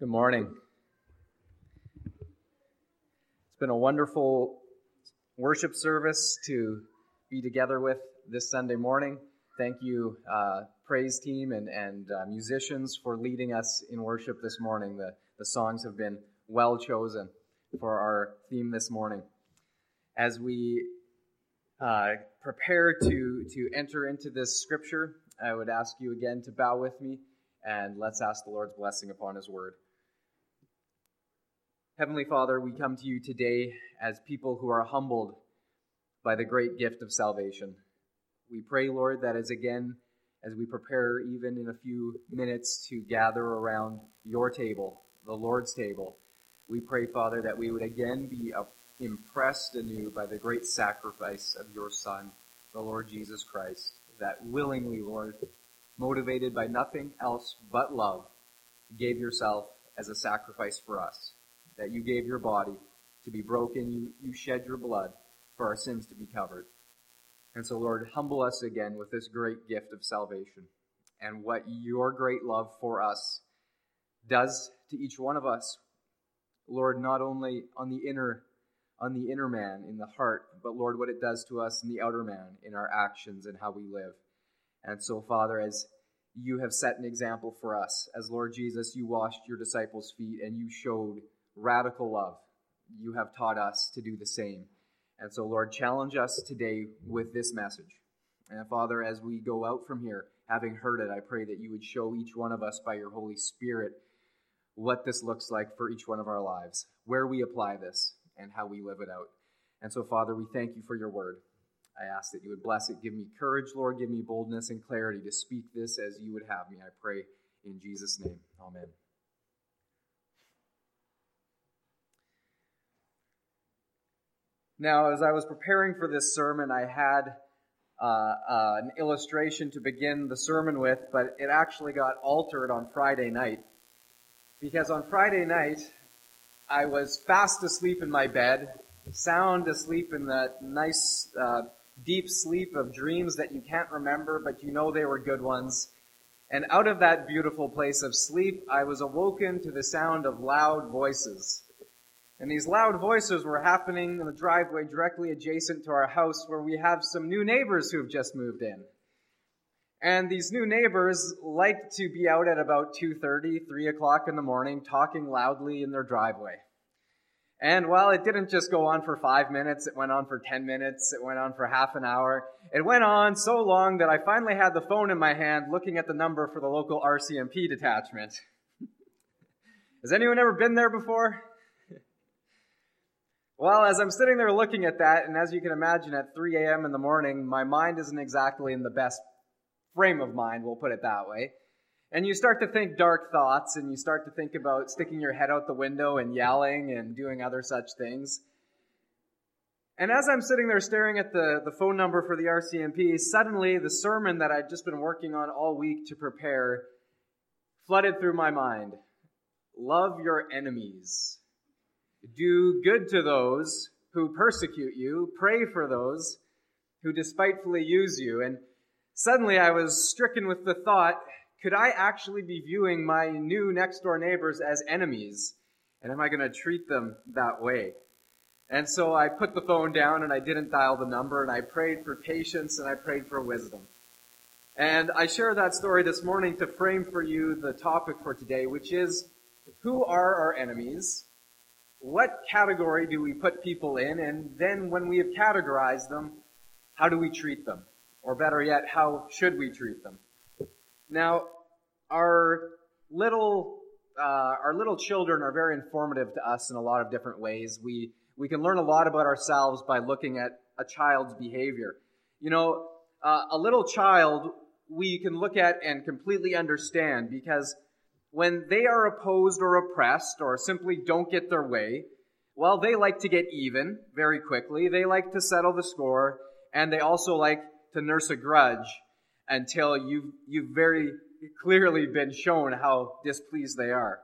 Good morning. It's been a wonderful worship service to be together with this Sunday morning. Thank you, uh, praise team and, and uh, musicians, for leading us in worship this morning. The, the songs have been well chosen for our theme this morning. As we uh, prepare to, to enter into this scripture, I would ask you again to bow with me and let's ask the Lord's blessing upon His word. Heavenly Father, we come to you today as people who are humbled by the great gift of salvation. We pray, Lord, that as again, as we prepare even in a few minutes to gather around your table, the Lord's table, we pray, Father, that we would again be uh, impressed anew by the great sacrifice of your Son, the Lord Jesus Christ, that willingly, Lord, motivated by nothing else but love, gave yourself as a sacrifice for us that you gave your body to be broken. You, you shed your blood for our sins to be covered. And so, Lord, humble us again with this great gift of salvation and what your great love for us does to each one of us. Lord, not only on the inner on the inner man in the heart, but Lord, what it does to us in the outer man in our actions and how we live. And so, Father, as you have set an example for us, as Lord Jesus, you washed your disciples' feet and you showed radical love. You have taught us to do the same. And so, Lord, challenge us today with this message. And Father, as we go out from here, having heard it, I pray that you would show each one of us by your Holy Spirit what this looks like for each one of our lives, where we apply this, and how we live it out. And so, Father, we thank you for your word. I ask that you would bless it. Give me courage, Lord. Give me boldness and clarity to speak this as you would have me. I pray in Jesus' name. Amen. Now, as I was preparing for this sermon, I had uh, uh, an illustration to begin the sermon with, but it actually got altered on Friday night. Because on Friday night, I was fast asleep in my bed, sound asleep in that nice, uh, deep sleep of dreams that you can't remember, but you know they were good ones. And out of that beautiful place of sleep, I was awoken to the sound of loud voices. And these loud voices were happening in the driveway directly adjacent to our house where we have some new neighbors who've just moved in. And these new neighbors like to be out at about 2.30, 3 o'clock in the morning talking loudly in their driveway. And while it didn't just go on for five minutes, it went on for 10 minutes, it went on for half an hour. It went on so long that I finally had the phone in my hand looking at the number for the local RCMP detachment. Has anyone ever been there before? Well, as I'm sitting there looking at that, and as you can imagine, at 3 a.m. in the morning, my mind isn't exactly in the best frame of mind, we'll put it that way. And you start to think dark thoughts, and you start to think about sticking your head out the window and yelling and doing other such things. And as I'm sitting there staring at the, the phone number for the RCMP, suddenly the sermon that I'd just been working on all week to prepare flooded through my mind. Love your enemies. Do good to those who persecute you. Pray for those who despitefully use you. And suddenly I was stricken with the thought, could I actually be viewing my new next door neighbors as enemies? And am I going to treat them that way? And so I put the phone down and I didn't dial the number and I prayed for patience and I prayed for wisdom. And I share that story this morning to frame for you the topic for today, which is who are our enemies what category do we put people in? And then when we have categorized them, how do we treat them? Or better yet, how should we treat them? Now, our little, uh, our little children are very informative to us in a lot of different ways. We, we can learn a lot about ourselves by looking at a child's behavior. You know, uh, a little child we can look at and completely understand because when they are opposed or oppressed or simply don't get their way, well, they like to get even very quickly. They like to settle the score, and they also like to nurse a grudge until you've, you've very clearly been shown how displeased they are.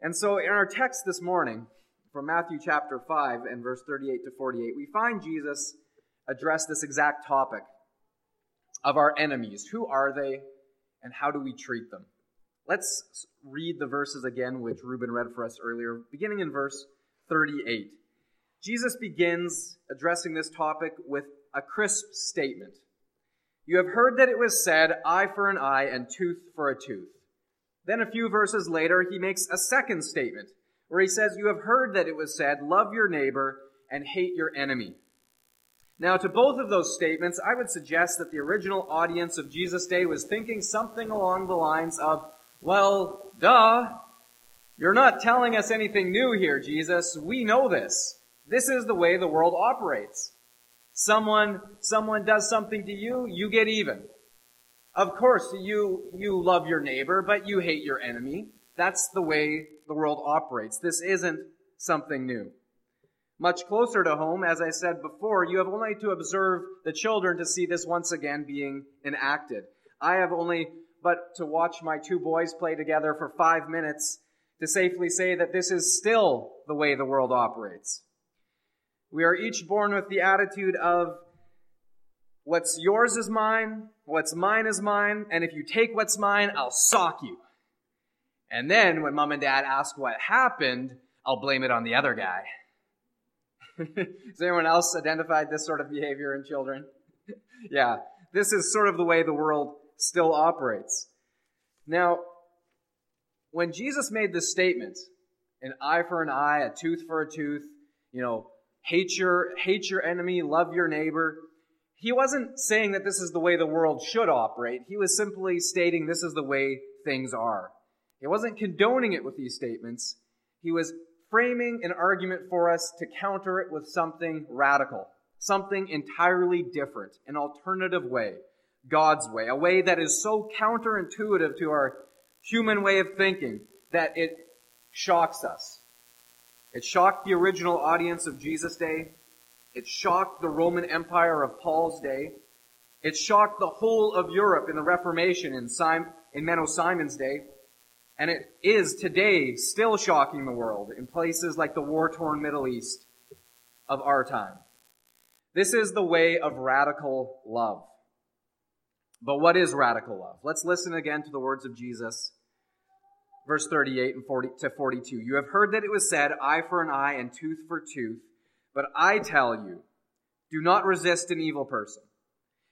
And so in our text this morning, from Matthew chapter 5 and verse 38 to 48, we find Jesus address this exact topic of our enemies. Who are they, and how do we treat them? Let's read the verses again, which Ruben read for us earlier, beginning in verse 38. Jesus begins addressing this topic with a crisp statement. You have heard that it was said, eye for an eye and tooth for a tooth. Then a few verses later, he makes a second statement where he says, You have heard that it was said, love your neighbor and hate your enemy. Now, to both of those statements, I would suggest that the original audience of Jesus' day was thinking something along the lines of, well, duh, you're not telling us anything new here, Jesus. We know this. This is the way the world operates. Someone, someone does something to you, you get even. Of course, you, you love your neighbor, but you hate your enemy. That's the way the world operates. This isn't something new. Much closer to home, as I said before, you have only to observe the children to see this once again being enacted. I have only but to watch my two boys play together for five minutes to safely say that this is still the way the world operates. We are each born with the attitude of what's yours is mine, what's mine is mine, and if you take what's mine, I'll sock you. And then when mom and dad ask what happened, I'll blame it on the other guy. Has anyone else identified this sort of behavior in children? yeah, this is sort of the way the world still operates. Now, when Jesus made this statement, an eye for an eye, a tooth for a tooth, you know, hate your, hate your enemy, love your neighbor, he wasn't saying that this is the way the world should operate. He was simply stating this is the way things are. He wasn't condoning it with these statements. He was framing an argument for us to counter it with something radical, something entirely different, an alternative way, God's way, a way that is so counterintuitive to our human way of thinking that it shocks us. It shocked the original audience of Jesus' day. It shocked the Roman Empire of Paul's day. It shocked the whole of Europe in the Reformation in, Simon, in Menno Simon's day. And it is today still shocking the world in places like the war-torn Middle East of our time. This is the way of radical love. But what is radical love? Let's listen again to the words of Jesus. Verse 38 and 40 to 42. You have heard that it was said, eye for an eye and tooth for tooth. But I tell you, do not resist an evil person.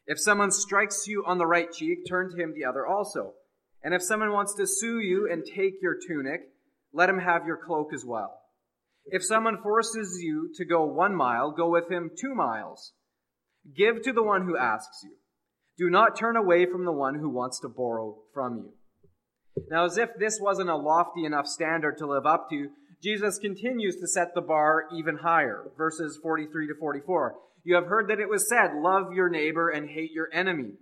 If someone strikes you on the right cheek, turn to him the other also. And if someone wants to sue you and take your tunic, let him have your cloak as well. If someone forces you to go one mile, go with him two miles. Give to the one who asks you. Do not turn away from the one who wants to borrow from you. Now, as if this wasn't a lofty enough standard to live up to, Jesus continues to set the bar even higher. Verses 43 to 44. You have heard that it was said, love your neighbor and hate your enemy.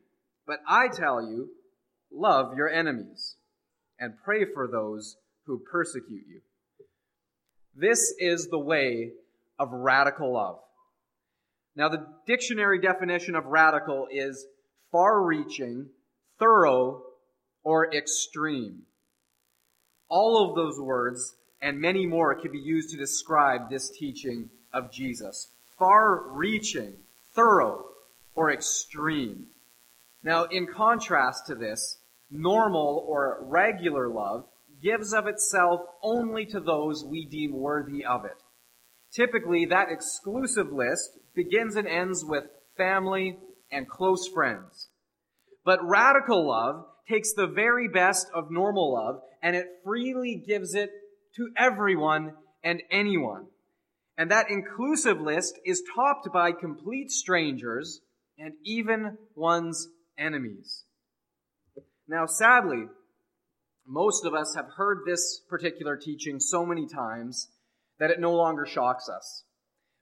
But I tell you, love your enemies and pray for those who persecute you. This is the way of radical love. Now, the dictionary definition of radical is far reaching, thorough, or extreme. All of those words and many more can be used to describe this teaching of Jesus. Far reaching, thorough, or extreme. Now, in contrast to this, normal or regular love gives of itself only to those we deem worthy of it. Typically, that exclusive list begins and ends with family and close friends. But radical love takes the very best of normal love and it freely gives it to everyone and anyone. And that inclusive list is topped by complete strangers and even one's enemies. Now, sadly, most of us have heard this particular teaching so many times that it no longer shocks us.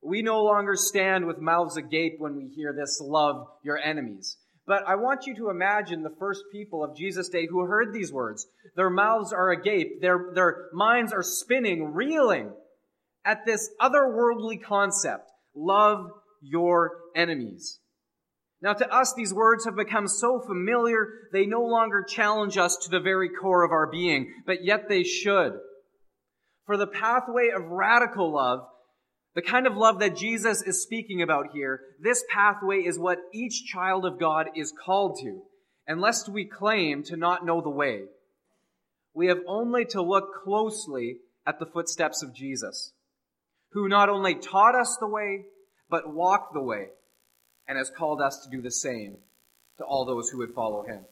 We no longer stand with mouths agape when we hear this love your enemies. But I want you to imagine the first people of Jesus' day who heard these words. Their mouths are agape, their, their minds are spinning, reeling at this otherworldly concept love your enemies. Now, to us, these words have become so familiar, they no longer challenge us to the very core of our being, but yet they should. For the pathway of radical love, the kind of love that Jesus is speaking about here, this pathway is what each child of God is called to, unless we claim to not know the way. we have only to look closely at the footsteps of Jesus, who not only taught us the way, but walked the way, and has called us to do the same to all those who would follow him.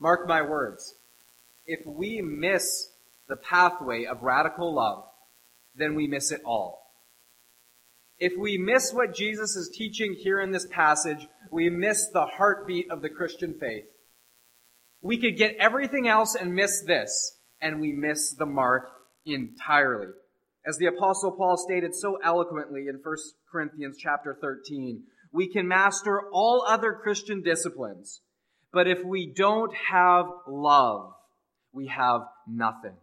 Mark my words. If we miss the pathway of radical love, then we miss it all. If we miss what Jesus is teaching here in this passage, we miss the heartbeat of the Christian faith. We could get everything else and miss this, and we miss the mark entirely. As the apostle Paul stated so eloquently in 1 Corinthians chapter 13, we can master all other Christian disciplines, but if we don't have love, we have nothing.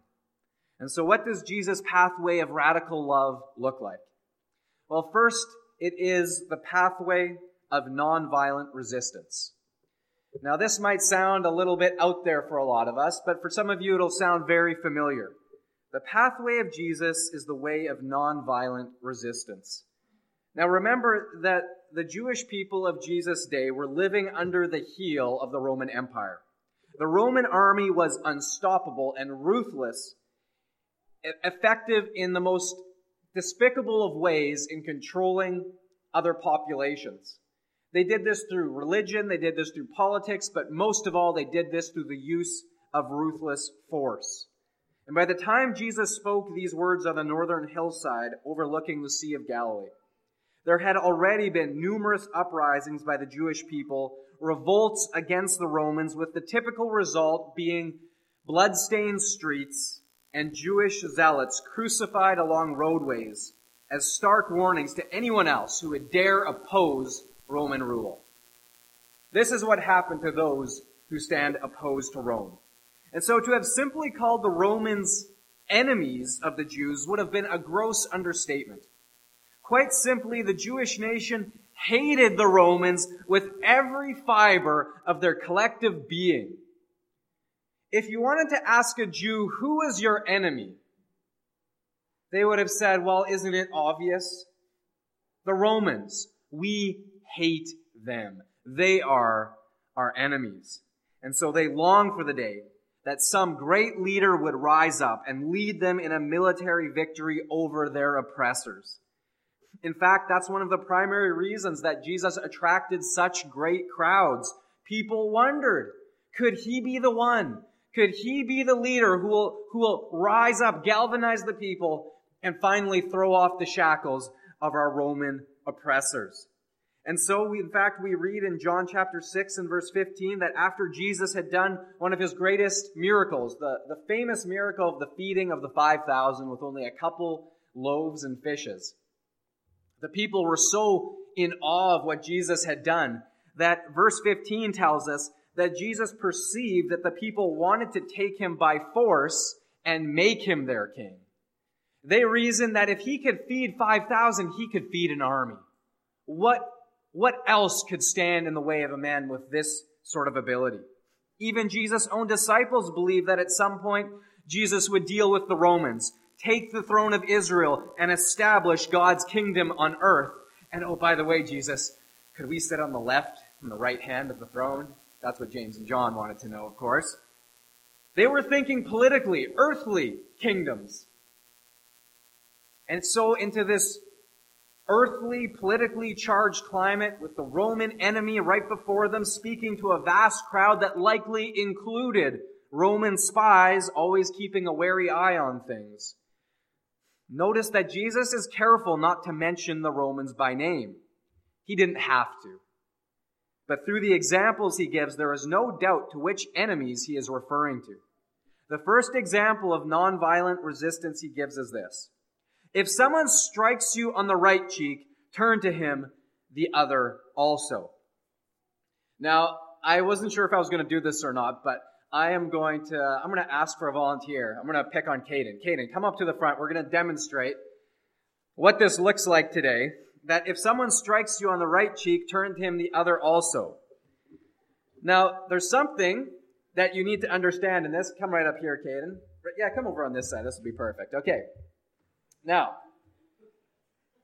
And so what does Jesus' pathway of radical love look like? Well, first, it is the pathway of nonviolent resistance. Now, this might sound a little bit out there for a lot of us, but for some of you, it'll sound very familiar. The pathway of Jesus is the way of nonviolent resistance. Now, remember that the Jewish people of Jesus' day were living under the heel of the Roman Empire. The Roman army was unstoppable and ruthless, effective in the most despicable of ways in controlling other populations. They did this through religion, they did this through politics, but most of all, they did this through the use of ruthless force. And by the time Jesus spoke these words on the northern hillside overlooking the Sea of Galilee, there had already been numerous uprisings by the Jewish people, revolts against the Romans, with the typical result being blood-stained streets and Jewish zealots crucified along roadways as stark warnings to anyone else who would dare oppose Roman rule. This is what happened to those who stand opposed to Rome. And so to have simply called the Romans enemies of the Jews would have been a gross understatement. Quite simply, the Jewish nation hated the Romans with every fiber of their collective being. If you wanted to ask a Jew, who is your enemy? They would have said, well, isn't it obvious? The Romans. We hate them. They are our enemies. And so they long for the day that some great leader would rise up and lead them in a military victory over their oppressors. In fact, that's one of the primary reasons that Jesus attracted such great crowds. People wondered, could he be the one? Could he be the leader who will, who will rise up, galvanize the people, and finally throw off the shackles of our Roman oppressors? And so, we, in fact, we read in John chapter 6 and verse 15 that after Jesus had done one of his greatest miracles, the, the famous miracle of the feeding of the 5,000 with only a couple loaves and fishes, the people were so in awe of what Jesus had done that verse 15 tells us that Jesus perceived that the people wanted to take him by force and make him their king. They reasoned that if he could feed 5,000, he could feed an army. What what else could stand in the way of a man with this sort of ability? Even Jesus' own disciples believed that at some point Jesus would deal with the Romans, take the throne of Israel, and establish God's kingdom on earth. And oh, by the way, Jesus, could we sit on the left and the right hand of the throne? That's what James and John wanted to know, of course. They were thinking politically, earthly kingdoms. And so into this earthly, politically charged climate with the Roman enemy right before them speaking to a vast crowd that likely included Roman spies always keeping a wary eye on things. Notice that Jesus is careful not to mention the Romans by name. He didn't have to. But through the examples he gives, there is no doubt to which enemies he is referring to. The first example of nonviolent resistance he gives is this. If someone strikes you on the right cheek, turn to him the other also. Now, I wasn't sure if I was going to do this or not, but I am going to, I'm going to ask for a volunteer. I'm going to pick on Caden. Caden, come up to the front. We're going to demonstrate what this looks like today. That if someone strikes you on the right cheek, turn to him the other also. Now, there's something that you need to understand in this. Come right up here, Caden. Yeah, come over on this side. This will be perfect. Okay. Now,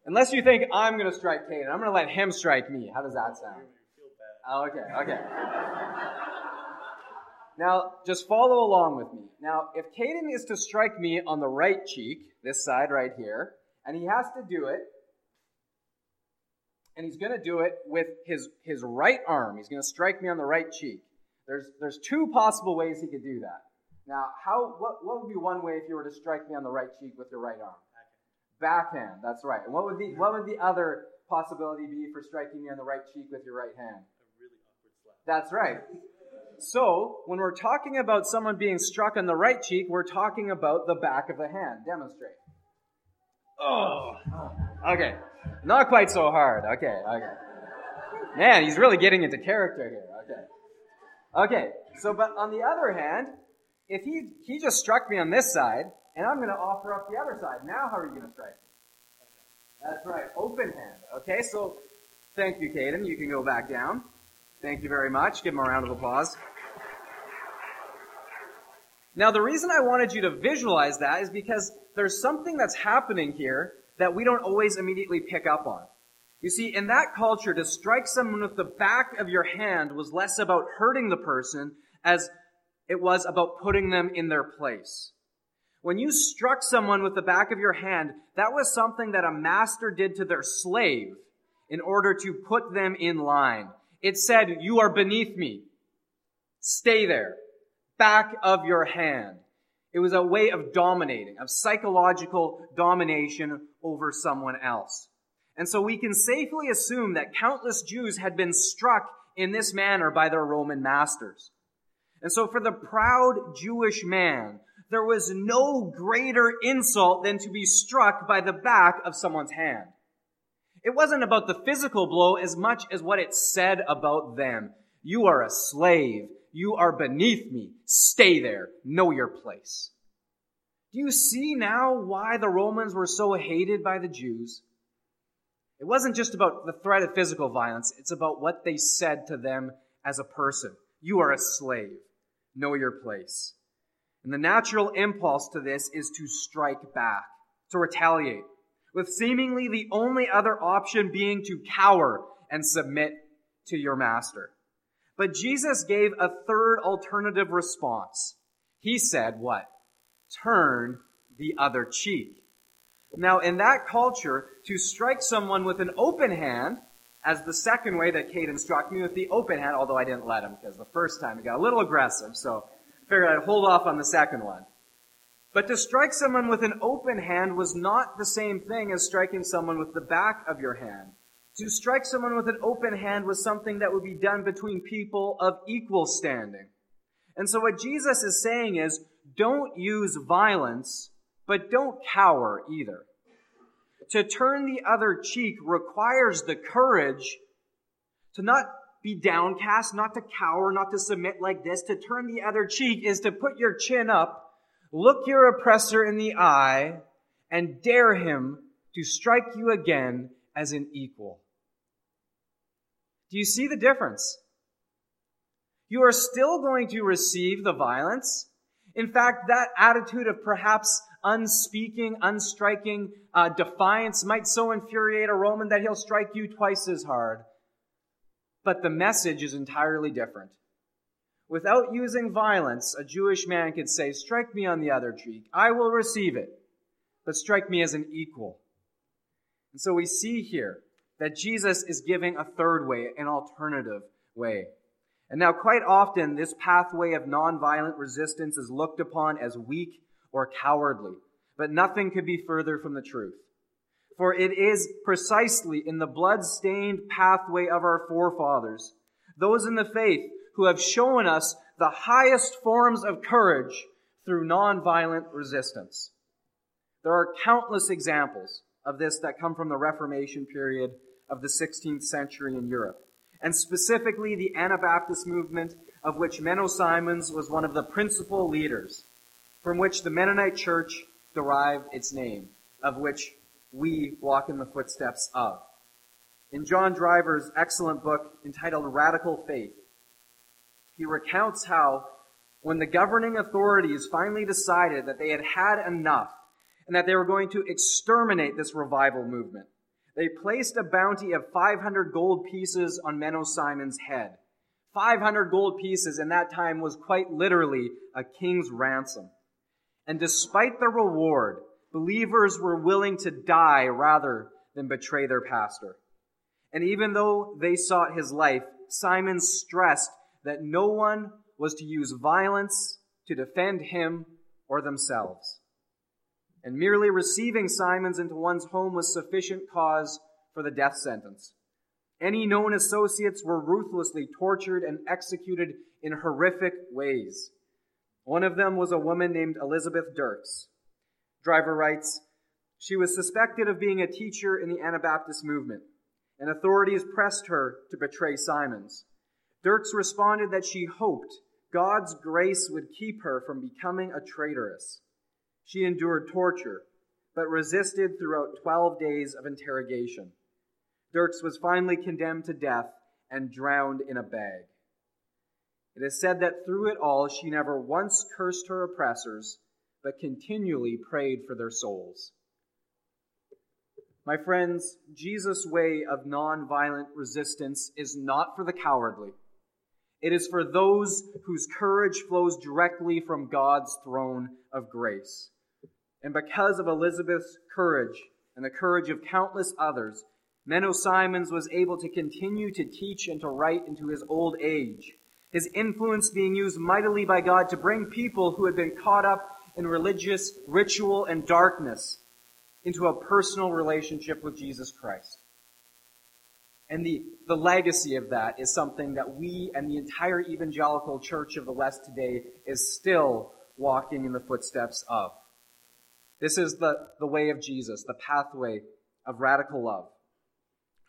unless you think I'm going to strike Caden, I'm going to let him strike me. How does that sound? Oh, okay, okay. Now, just follow along with me. Now, if Caden is to strike me on the right cheek, this side right here, and he has to do it, and he's going to do it with his, his right arm. He's going to strike me on the right cheek. There's, there's two possible ways he could do that. Now, how, what, what would be one way if you were to strike me on the right cheek with your right arm? Backhand, that's right. And what would the, what would the other possibility be for striking me on the right cheek with your right hand? A really awkward slap. That's right. So, when we're talking about someone being struck on the right cheek, we're talking about the back of the hand. Demonstrate. Oh. Okay. Not quite so hard. Okay, okay. Man, he's really getting into character here. Okay. Okay, so but on the other hand, if he he just struck me on this side, and I'm going to offer up the other side. Now, how are you going to strike? That's right, open hand. Okay, so thank you, Caden. You can go back down. Thank you very much. Give him a round of applause. Now, the reason I wanted you to visualize that is because there's something that's happening here that we don't always immediately pick up on. You see, in that culture, to strike someone with the back of your hand was less about hurting the person as it was about putting them in their place. When you struck someone with the back of your hand, that was something that a master did to their slave in order to put them in line. It said, you are beneath me. Stay there. Back of your hand. It was a way of dominating, of psychological domination over someone else. And so we can safely assume that countless Jews had been struck in this manner by their Roman masters. And so for the proud Jewish man, there was no greater insult than to be struck by the back of someone's hand. It wasn't about the physical blow as much as what it said about them. You are a slave. You are beneath me. Stay there. Know your place. Do you see now why the Romans were so hated by the Jews? It wasn't just about the threat of physical violence. It's about what they said to them as a person. You are a slave. Know your place. And the natural impulse to this is to strike back, to retaliate, with seemingly the only other option being to cower and submit to your master. But Jesus gave a third alternative response. He said, what? Turn the other cheek. Now, in that culture, to strike someone with an open hand, as the second way that Caden struck me with the open hand, although I didn't let him because the first time he got a little aggressive, so figured I'd hold off on the second one. But to strike someone with an open hand was not the same thing as striking someone with the back of your hand. To strike someone with an open hand was something that would be done between people of equal standing. And so what Jesus is saying is, don't use violence, but don't cower either. To turn the other cheek requires the courage to not be downcast, not to cower, not to submit like this. To turn the other cheek is to put your chin up, look your oppressor in the eye, and dare him to strike you again as an equal. Do you see the difference? You are still going to receive the violence. In fact, that attitude of perhaps unspeaking, unstriking uh, defiance might so infuriate a Roman that he'll strike you twice as hard but the message is entirely different. Without using violence, a Jewish man could say, Strike me on the other cheek. I will receive it, but strike me as an equal. And so we see here that Jesus is giving a third way, an alternative way. And now, quite often, this pathway of nonviolent resistance is looked upon as weak or cowardly, but nothing could be further from the truth. For it is precisely in the blood-stained pathway of our forefathers, those in the faith who have shown us the highest forms of courage through nonviolent resistance. There are countless examples of this that come from the Reformation period of the 16th century in Europe, and specifically the Anabaptist movement of which Menno Simons was one of the principal leaders, from which the Mennonite Church derived its name, of which we walk in the footsteps of. In John Driver's excellent book entitled Radical Faith, he recounts how when the governing authorities finally decided that they had had enough and that they were going to exterminate this revival movement, they placed a bounty of 500 gold pieces on Menno Simon's head. 500 gold pieces in that time was quite literally a king's ransom. And despite the reward, believers were willing to die rather than betray their pastor. And even though they sought his life, Simon stressed that no one was to use violence to defend him or themselves. And merely receiving Simons into one's home was sufficient cause for the death sentence. Any known associates were ruthlessly tortured and executed in horrific ways. One of them was a woman named Elizabeth Dirks. Driver writes, she was suspected of being a teacher in the Anabaptist movement, and authorities pressed her to betray Simons. Dirks responded that she hoped God's grace would keep her from becoming a traitoress. She endured torture, but resisted throughout 12 days of interrogation. Dirks was finally condemned to death and drowned in a bag. It is said that through it all, she never once cursed her oppressors, but continually prayed for their souls. My friends, Jesus' way of nonviolent resistance is not for the cowardly. It is for those whose courage flows directly from God's throne of grace. And because of Elizabeth's courage and the courage of countless others, Menno Simons was able to continue to teach and to write into his old age, his influence being used mightily by God to bring people who had been caught up in religious ritual and darkness into a personal relationship with Jesus Christ. And the, the legacy of that is something that we and the entire evangelical church of the West today is still walking in the footsteps of. This is the, the way of Jesus, the pathway of radical love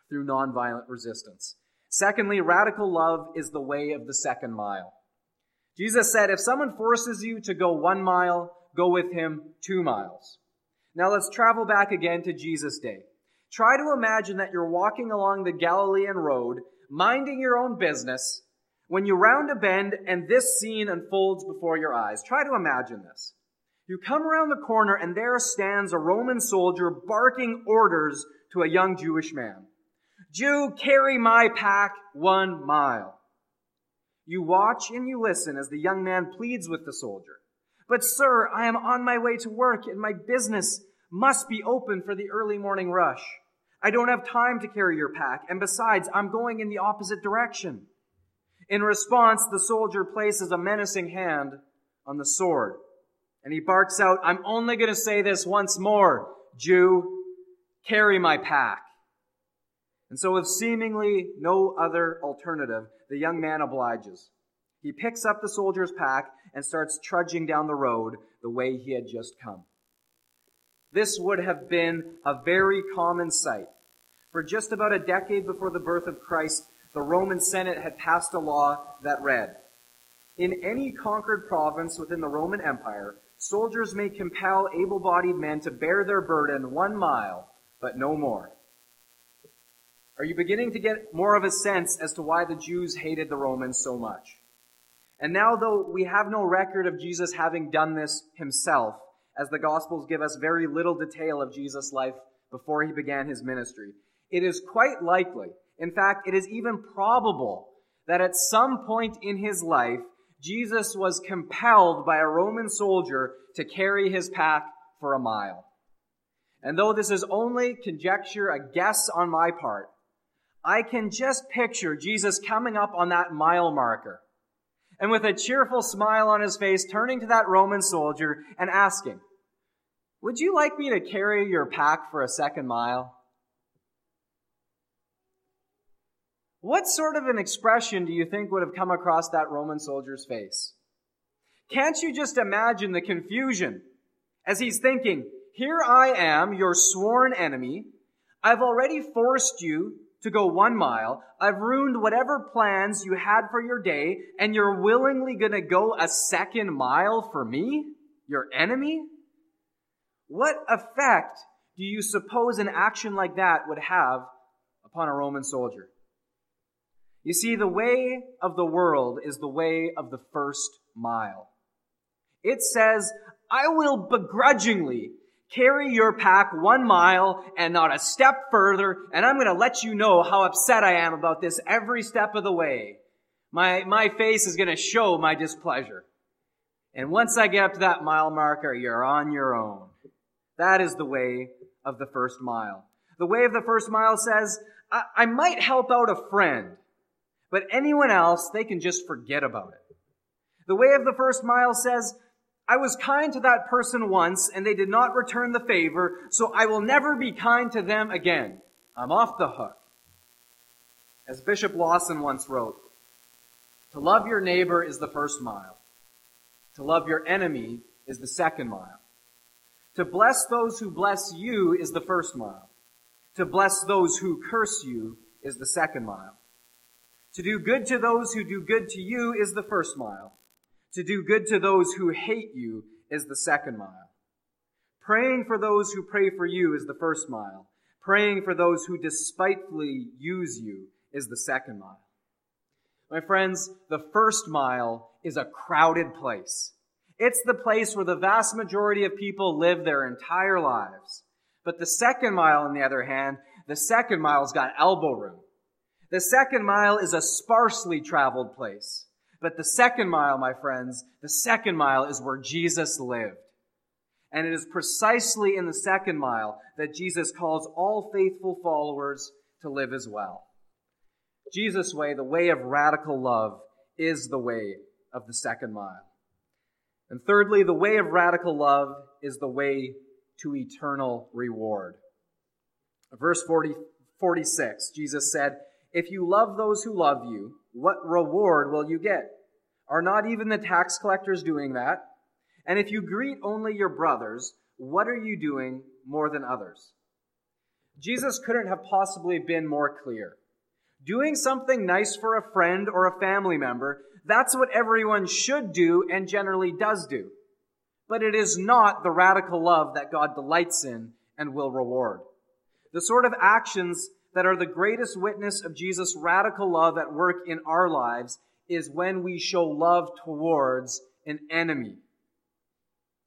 through nonviolent resistance. Secondly, radical love is the way of the second mile. Jesus said, if someone forces you to go one mile, go with him two miles. Now let's travel back again to Jesus' day. Try to imagine that you're walking along the Galilean road, minding your own business, when you round a bend and this scene unfolds before your eyes. Try to imagine this. You come around the corner and there stands a Roman soldier barking orders to a young Jewish man. Jew, carry my pack one mile. You watch and you listen as the young man pleads with the soldier. But sir, I am on my way to work and my business must be open for the early morning rush. I don't have time to carry your pack, and besides, I'm going in the opposite direction. In response, the soldier places a menacing hand on the sword, and he barks out, I'm only going to say this once more, Jew, carry my pack. And so, with seemingly no other alternative, the young man obliges. He picks up the soldier's pack and starts trudging down the road the way he had just come. This would have been a very common sight. For just about a decade before the birth of Christ, the Roman Senate had passed a law that read, In any conquered province within the Roman Empire, soldiers may compel able-bodied men to bear their burden one mile, but no more. Are you beginning to get more of a sense as to why the Jews hated the Romans so much? And now, though we have no record of Jesus having done this himself, as the Gospels give us very little detail of Jesus' life before he began his ministry, it is quite likely, in fact, it is even probable, that at some point in his life, Jesus was compelled by a Roman soldier to carry his pack for a mile. And though this is only conjecture, a guess on my part, I can just picture Jesus coming up on that mile marker and with a cheerful smile on his face, turning to that Roman soldier and asking, Would you like me to carry your pack for a second mile? What sort of an expression do you think would have come across that Roman soldier's face? Can't you just imagine the confusion as he's thinking, Here I am, your sworn enemy. I've already forced you to go one mile. I've ruined whatever plans you had for your day, and you're willingly gonna go a second mile for me? Your enemy? What effect do you suppose an action like that would have upon a Roman soldier? You see, the way of the world is the way of the first mile. It says, I will begrudgingly carry your pack one mile and not a step further, and I'm going to let you know how upset I am about this every step of the way. My, my face is going to show my displeasure. And once I get up to that mile marker, you're on your own. That is the way of the first mile. The way of the first mile says, I, I might help out a friend, but anyone else, they can just forget about it. The way of the first mile says, I was kind to that person once and they did not return the favor, so I will never be kind to them again. I'm off the hook. As Bishop Lawson once wrote, to love your neighbor is the first mile. To love your enemy is the second mile. To bless those who bless you is the first mile. To bless those who curse you is the second mile. To do good to those who do good to you is the first mile. To do good to those who hate you is the second mile. Praying for those who pray for you is the first mile. Praying for those who despitefully use you is the second mile. My friends, the first mile is a crowded place. It's the place where the vast majority of people live their entire lives. But the second mile, on the other hand, the second mile's got elbow room. The second mile is a sparsely traveled place. But the second mile, my friends, the second mile is where Jesus lived. And it is precisely in the second mile that Jesus calls all faithful followers to live as well. Jesus' way, the way of radical love, is the way of the second mile. And thirdly, the way of radical love is the way to eternal reward. Verse 40, 46, Jesus said, If you love those who love you, what reward will you get? Are not even the tax collectors doing that? And if you greet only your brothers, what are you doing more than others? Jesus couldn't have possibly been more clear. Doing something nice for a friend or a family member, that's what everyone should do and generally does do. But it is not the radical love that God delights in and will reward. The sort of actions that are the greatest witness of Jesus' radical love at work in our lives is when we show love towards an enemy.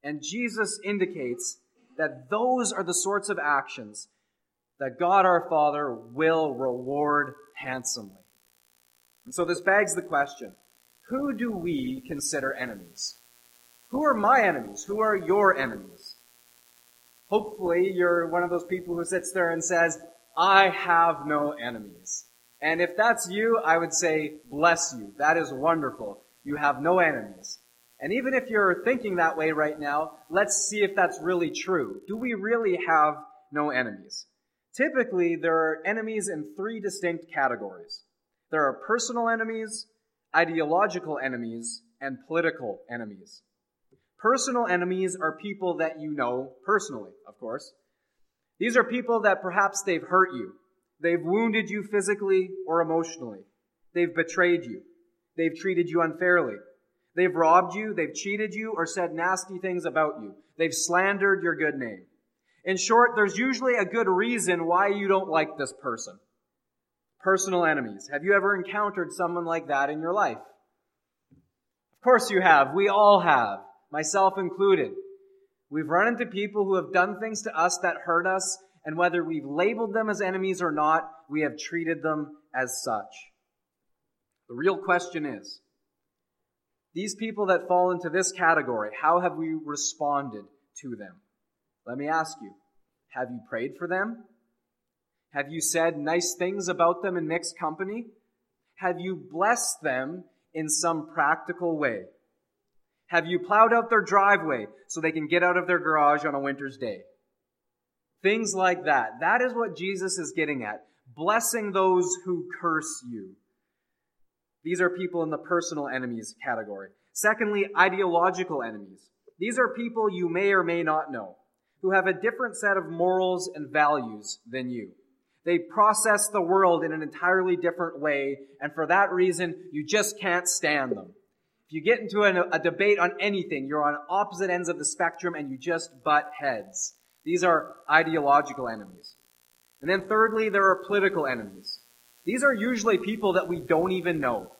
And Jesus indicates that those are the sorts of actions that God our Father will reward handsomely. And so this begs the question who do we consider enemies? Who are my enemies? Who are your enemies? Hopefully, you're one of those people who sits there and says, I have no enemies. And if that's you, I would say, bless you. That is wonderful. You have no enemies. And even if you're thinking that way right now, let's see if that's really true. Do we really have no enemies? Typically, there are enemies in three distinct categories. There are personal enemies, ideological enemies, and political enemies. Personal enemies are people that you know personally, of course. These are people that perhaps they've hurt you. They've wounded you physically or emotionally. They've betrayed you. They've treated you unfairly. They've robbed you. They've cheated you or said nasty things about you. They've slandered your good name. In short, there's usually a good reason why you don't like this person. Personal enemies. Have you ever encountered someone like that in your life? Of course you have. We all have. Myself included. We've run into people who have done things to us that hurt us, and whether we've labeled them as enemies or not, we have treated them as such. The real question is, these people that fall into this category, how have we responded to them? Let me ask you, have you prayed for them? Have you said nice things about them in mixed company? Have you blessed them in some practical way? Have you plowed out their driveway so they can get out of their garage on a winter's day? Things like that. That is what Jesus is getting at. Blessing those who curse you. These are people in the personal enemies category. Secondly, ideological enemies. These are people you may or may not know who have a different set of morals and values than you. They process the world in an entirely different way, and for that reason, you just can't stand them. If you get into a, a debate on anything, you're on opposite ends of the spectrum and you just butt heads. These are ideological enemies. And then thirdly, there are political enemies. These are usually people that we don't even know.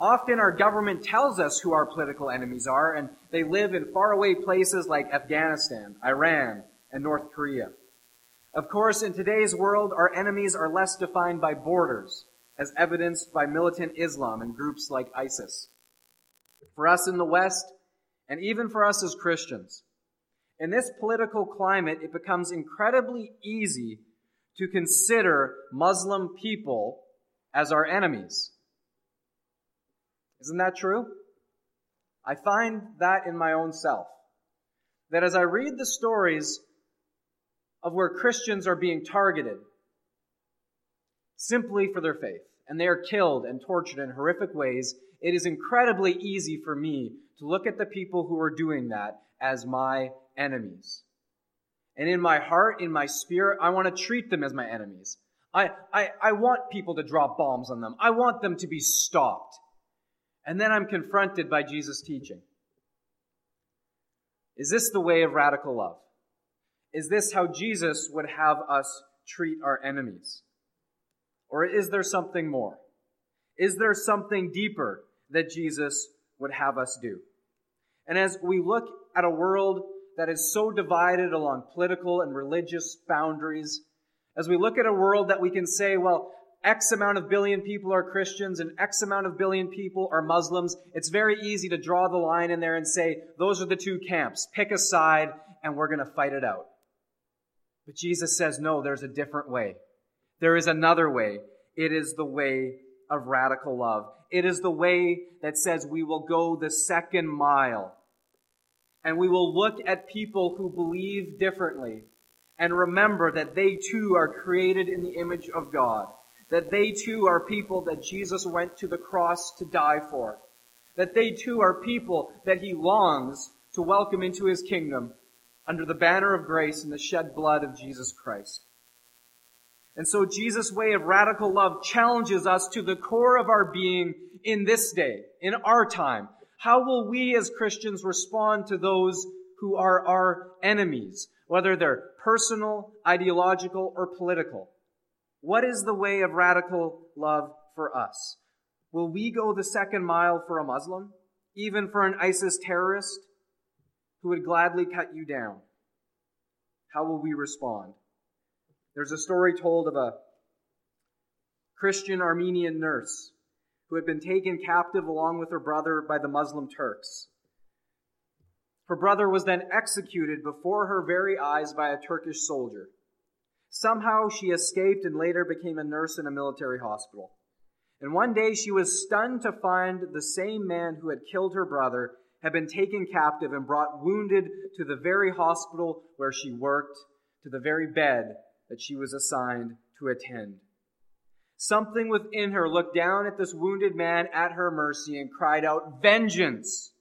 Often our government tells us who our political enemies are, and they live in faraway places like Afghanistan, Iran, and North Korea. Of course, in today's world, our enemies are less defined by borders. as evidenced by militant Islam and groups like ISIS. For us in the West, and even for us as Christians, in this political climate, it becomes incredibly easy to consider Muslim people as our enemies. Isn't that true? I find that in my own self. That as I read the stories of where Christians are being targeted simply for their faith, and they are killed and tortured in horrific ways, it is incredibly easy for me to look at the people who are doing that as my enemies. And in my heart, in my spirit, I want to treat them as my enemies. I, I, I want people to drop bombs on them. I want them to be stopped. And then I'm confronted by Jesus' teaching. Is this the way of radical love? Is this how Jesus would have us treat our enemies? Or is there something more? Is there something deeper that Jesus would have us do? And as we look at a world that is so divided along political and religious boundaries, as we look at a world that we can say, well, X amount of billion people are Christians and X amount of billion people are Muslims, it's very easy to draw the line in there and say, those are the two camps. Pick a side and we're going to fight it out. But Jesus says, no, there's a different way. There is another way. It is the way of radical love. It is the way that says we will go the second mile. And we will look at people who believe differently and remember that they too are created in the image of God. That they too are people that Jesus went to the cross to die for. That they too are people that he longs to welcome into his kingdom under the banner of grace and the shed blood of Jesus Christ. And so Jesus' way of radical love challenges us to the core of our being in this day, in our time. How will we as Christians respond to those who are our enemies, whether they're personal, ideological, or political? What is the way of radical love for us? Will we go the second mile for a Muslim, even for an ISIS terrorist who would gladly cut you down? How will we respond? There's a story told of a Christian Armenian nurse who had been taken captive along with her brother by the Muslim Turks. Her brother was then executed before her very eyes by a Turkish soldier. Somehow she escaped and later became a nurse in a military hospital. And one day she was stunned to find the same man who had killed her brother had been taken captive and brought wounded to the very hospital where she worked, to the very bed that she was assigned to attend. Something within her looked down at this wounded man at her mercy and cried out, Vengeance!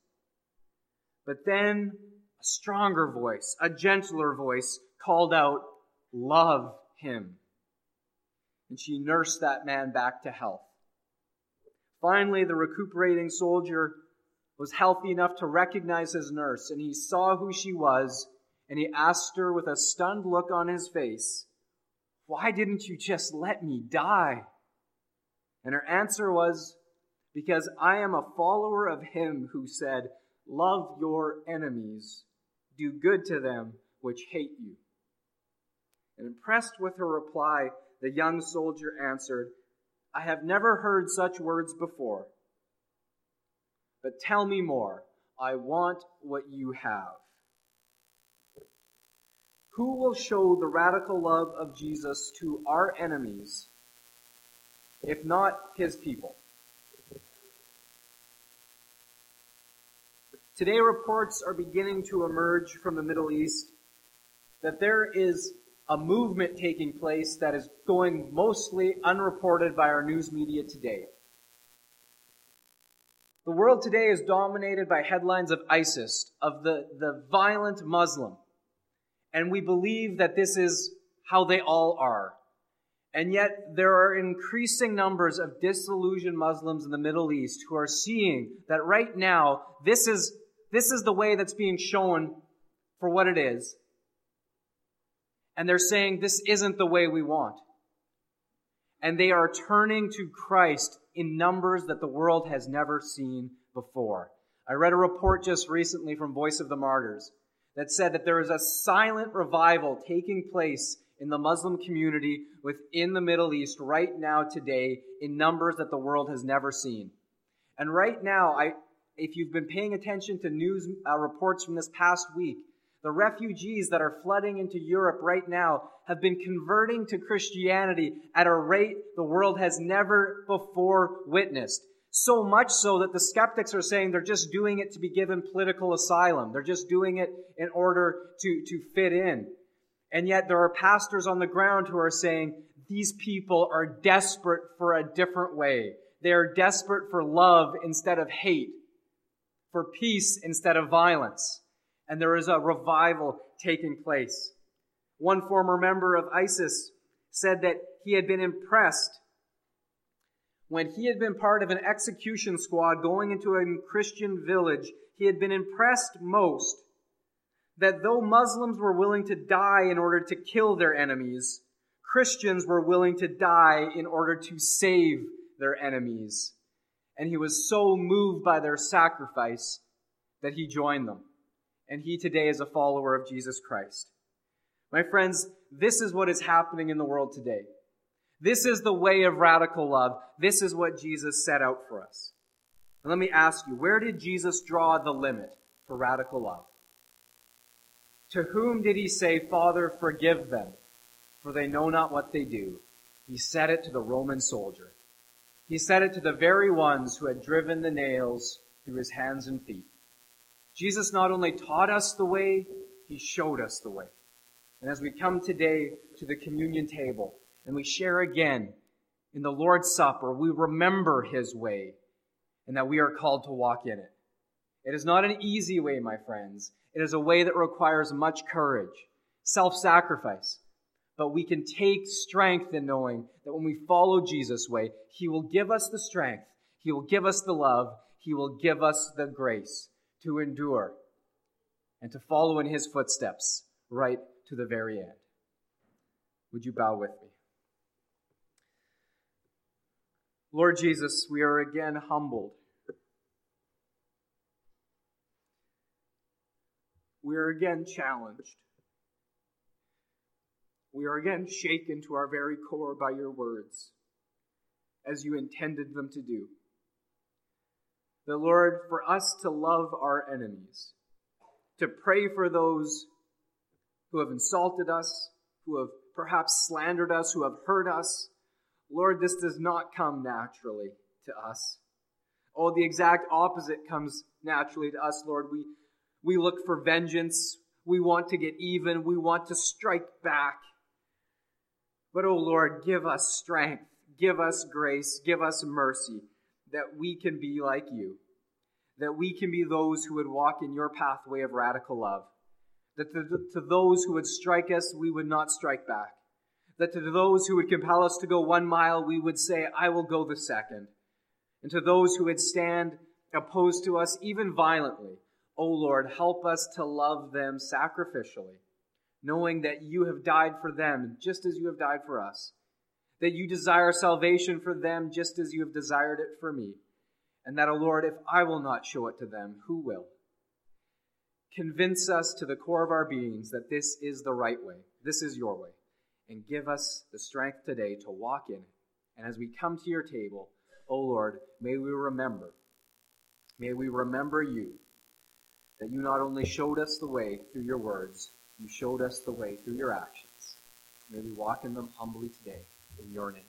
But then a stronger voice, a gentler voice, called out, Love him. And she nursed that man back to health. Finally, the recuperating soldier was healthy enough to recognize his nurse, and he saw who she was, and he asked her with a stunned look on his face, Why didn't you just let me die? And her answer was, Because I am a follower of him who said, Love your enemies, do good to them which hate you. And impressed with her reply, the young soldier answered, I have never heard such words before. But tell me more. I want what you have. Who will show the radical love of Jesus to our enemies, if not his people? Today, reports are beginning to emerge from the Middle East that there is a movement taking place that is going mostly unreported by our news media today. The world today is dominated by headlines of ISIS, of the, the violent Muslim. And we believe that this is how they all are. And yet, there are increasing numbers of disillusioned Muslims in the Middle East who are seeing that right now, this is, this is the way that's being shown for what it is and they're saying this isn't the way we want. And they are turning to Christ in numbers that the world has never seen before. I read a report just recently from Voice of the Martyrs that said that there is a silent revival taking place in the Muslim community within the Middle East right now today in numbers that the world has never seen. And right now, I, if you've been paying attention to news uh, reports from this past week, the refugees that are flooding into Europe right now have been converting to Christianity at a rate the world has never before witnessed. So much so that the skeptics are saying they're just doing it to be given political asylum. They're just doing it in order to, to fit in. And yet there are pastors on the ground who are saying these people are desperate for a different way. They are desperate for love instead of hate, for peace instead of violence. And there is a revival taking place. One former member of ISIS said that he had been impressed when he had been part of an execution squad going into a Christian village. He had been impressed most that though Muslims were willing to die in order to kill their enemies, Christians were willing to die in order to save their enemies. And he was so moved by their sacrifice that he joined them. And he today is a follower of Jesus Christ. My friends, this is what is happening in the world today. This is the way of radical love. This is what Jesus set out for us. And let me ask you, where did Jesus draw the limit for radical love? To whom did he say, Father, forgive them, for they know not what they do? He said it to the Roman soldier. He said it to the very ones who had driven the nails through his hands and feet. Jesus not only taught us the way, he showed us the way. And as we come today to the communion table and we share again in the Lord's Supper, we remember his way and that we are called to walk in it. It is not an easy way, my friends. It is a way that requires much courage, self sacrifice. But we can take strength in knowing that when we follow Jesus' way, He will give us the strength, He will give us the love, He will give us the grace to endure and to follow in His footsteps right to the very end. Would you bow with me? Lord Jesus, we are again humbled we are again challenged. We are again shaken to our very core by your words, as you intended them to do. The Lord, for us to love our enemies, to pray for those who have insulted us, who have perhaps slandered us, who have hurt us. Lord, this does not come naturally to us. Oh, the exact opposite comes naturally to us, Lord. We we look for vengeance. We want to get even. We want to strike back. But, oh Lord, give us strength. Give us grace. Give us mercy that we can be like you. That we can be those who would walk in your pathway of radical love. That to, to those who would strike us, we would not strike back. That to those who would compel us to go one mile, we would say, I will go the second. And to those who would stand opposed to us, even violently, O oh Lord, help us to love them sacrificially, knowing that you have died for them just as you have died for us, that you desire salvation for them just as you have desired it for me, and that, O oh Lord, if I will not show it to them, who will? Convince us to the core of our beings that this is the right way, this is your way, and give us the strength today to walk in it. And as we come to your table, O oh Lord, may we remember, may we remember you that you not only showed us the way through your words, you showed us the way through your actions. May we walk in them humbly today in your name.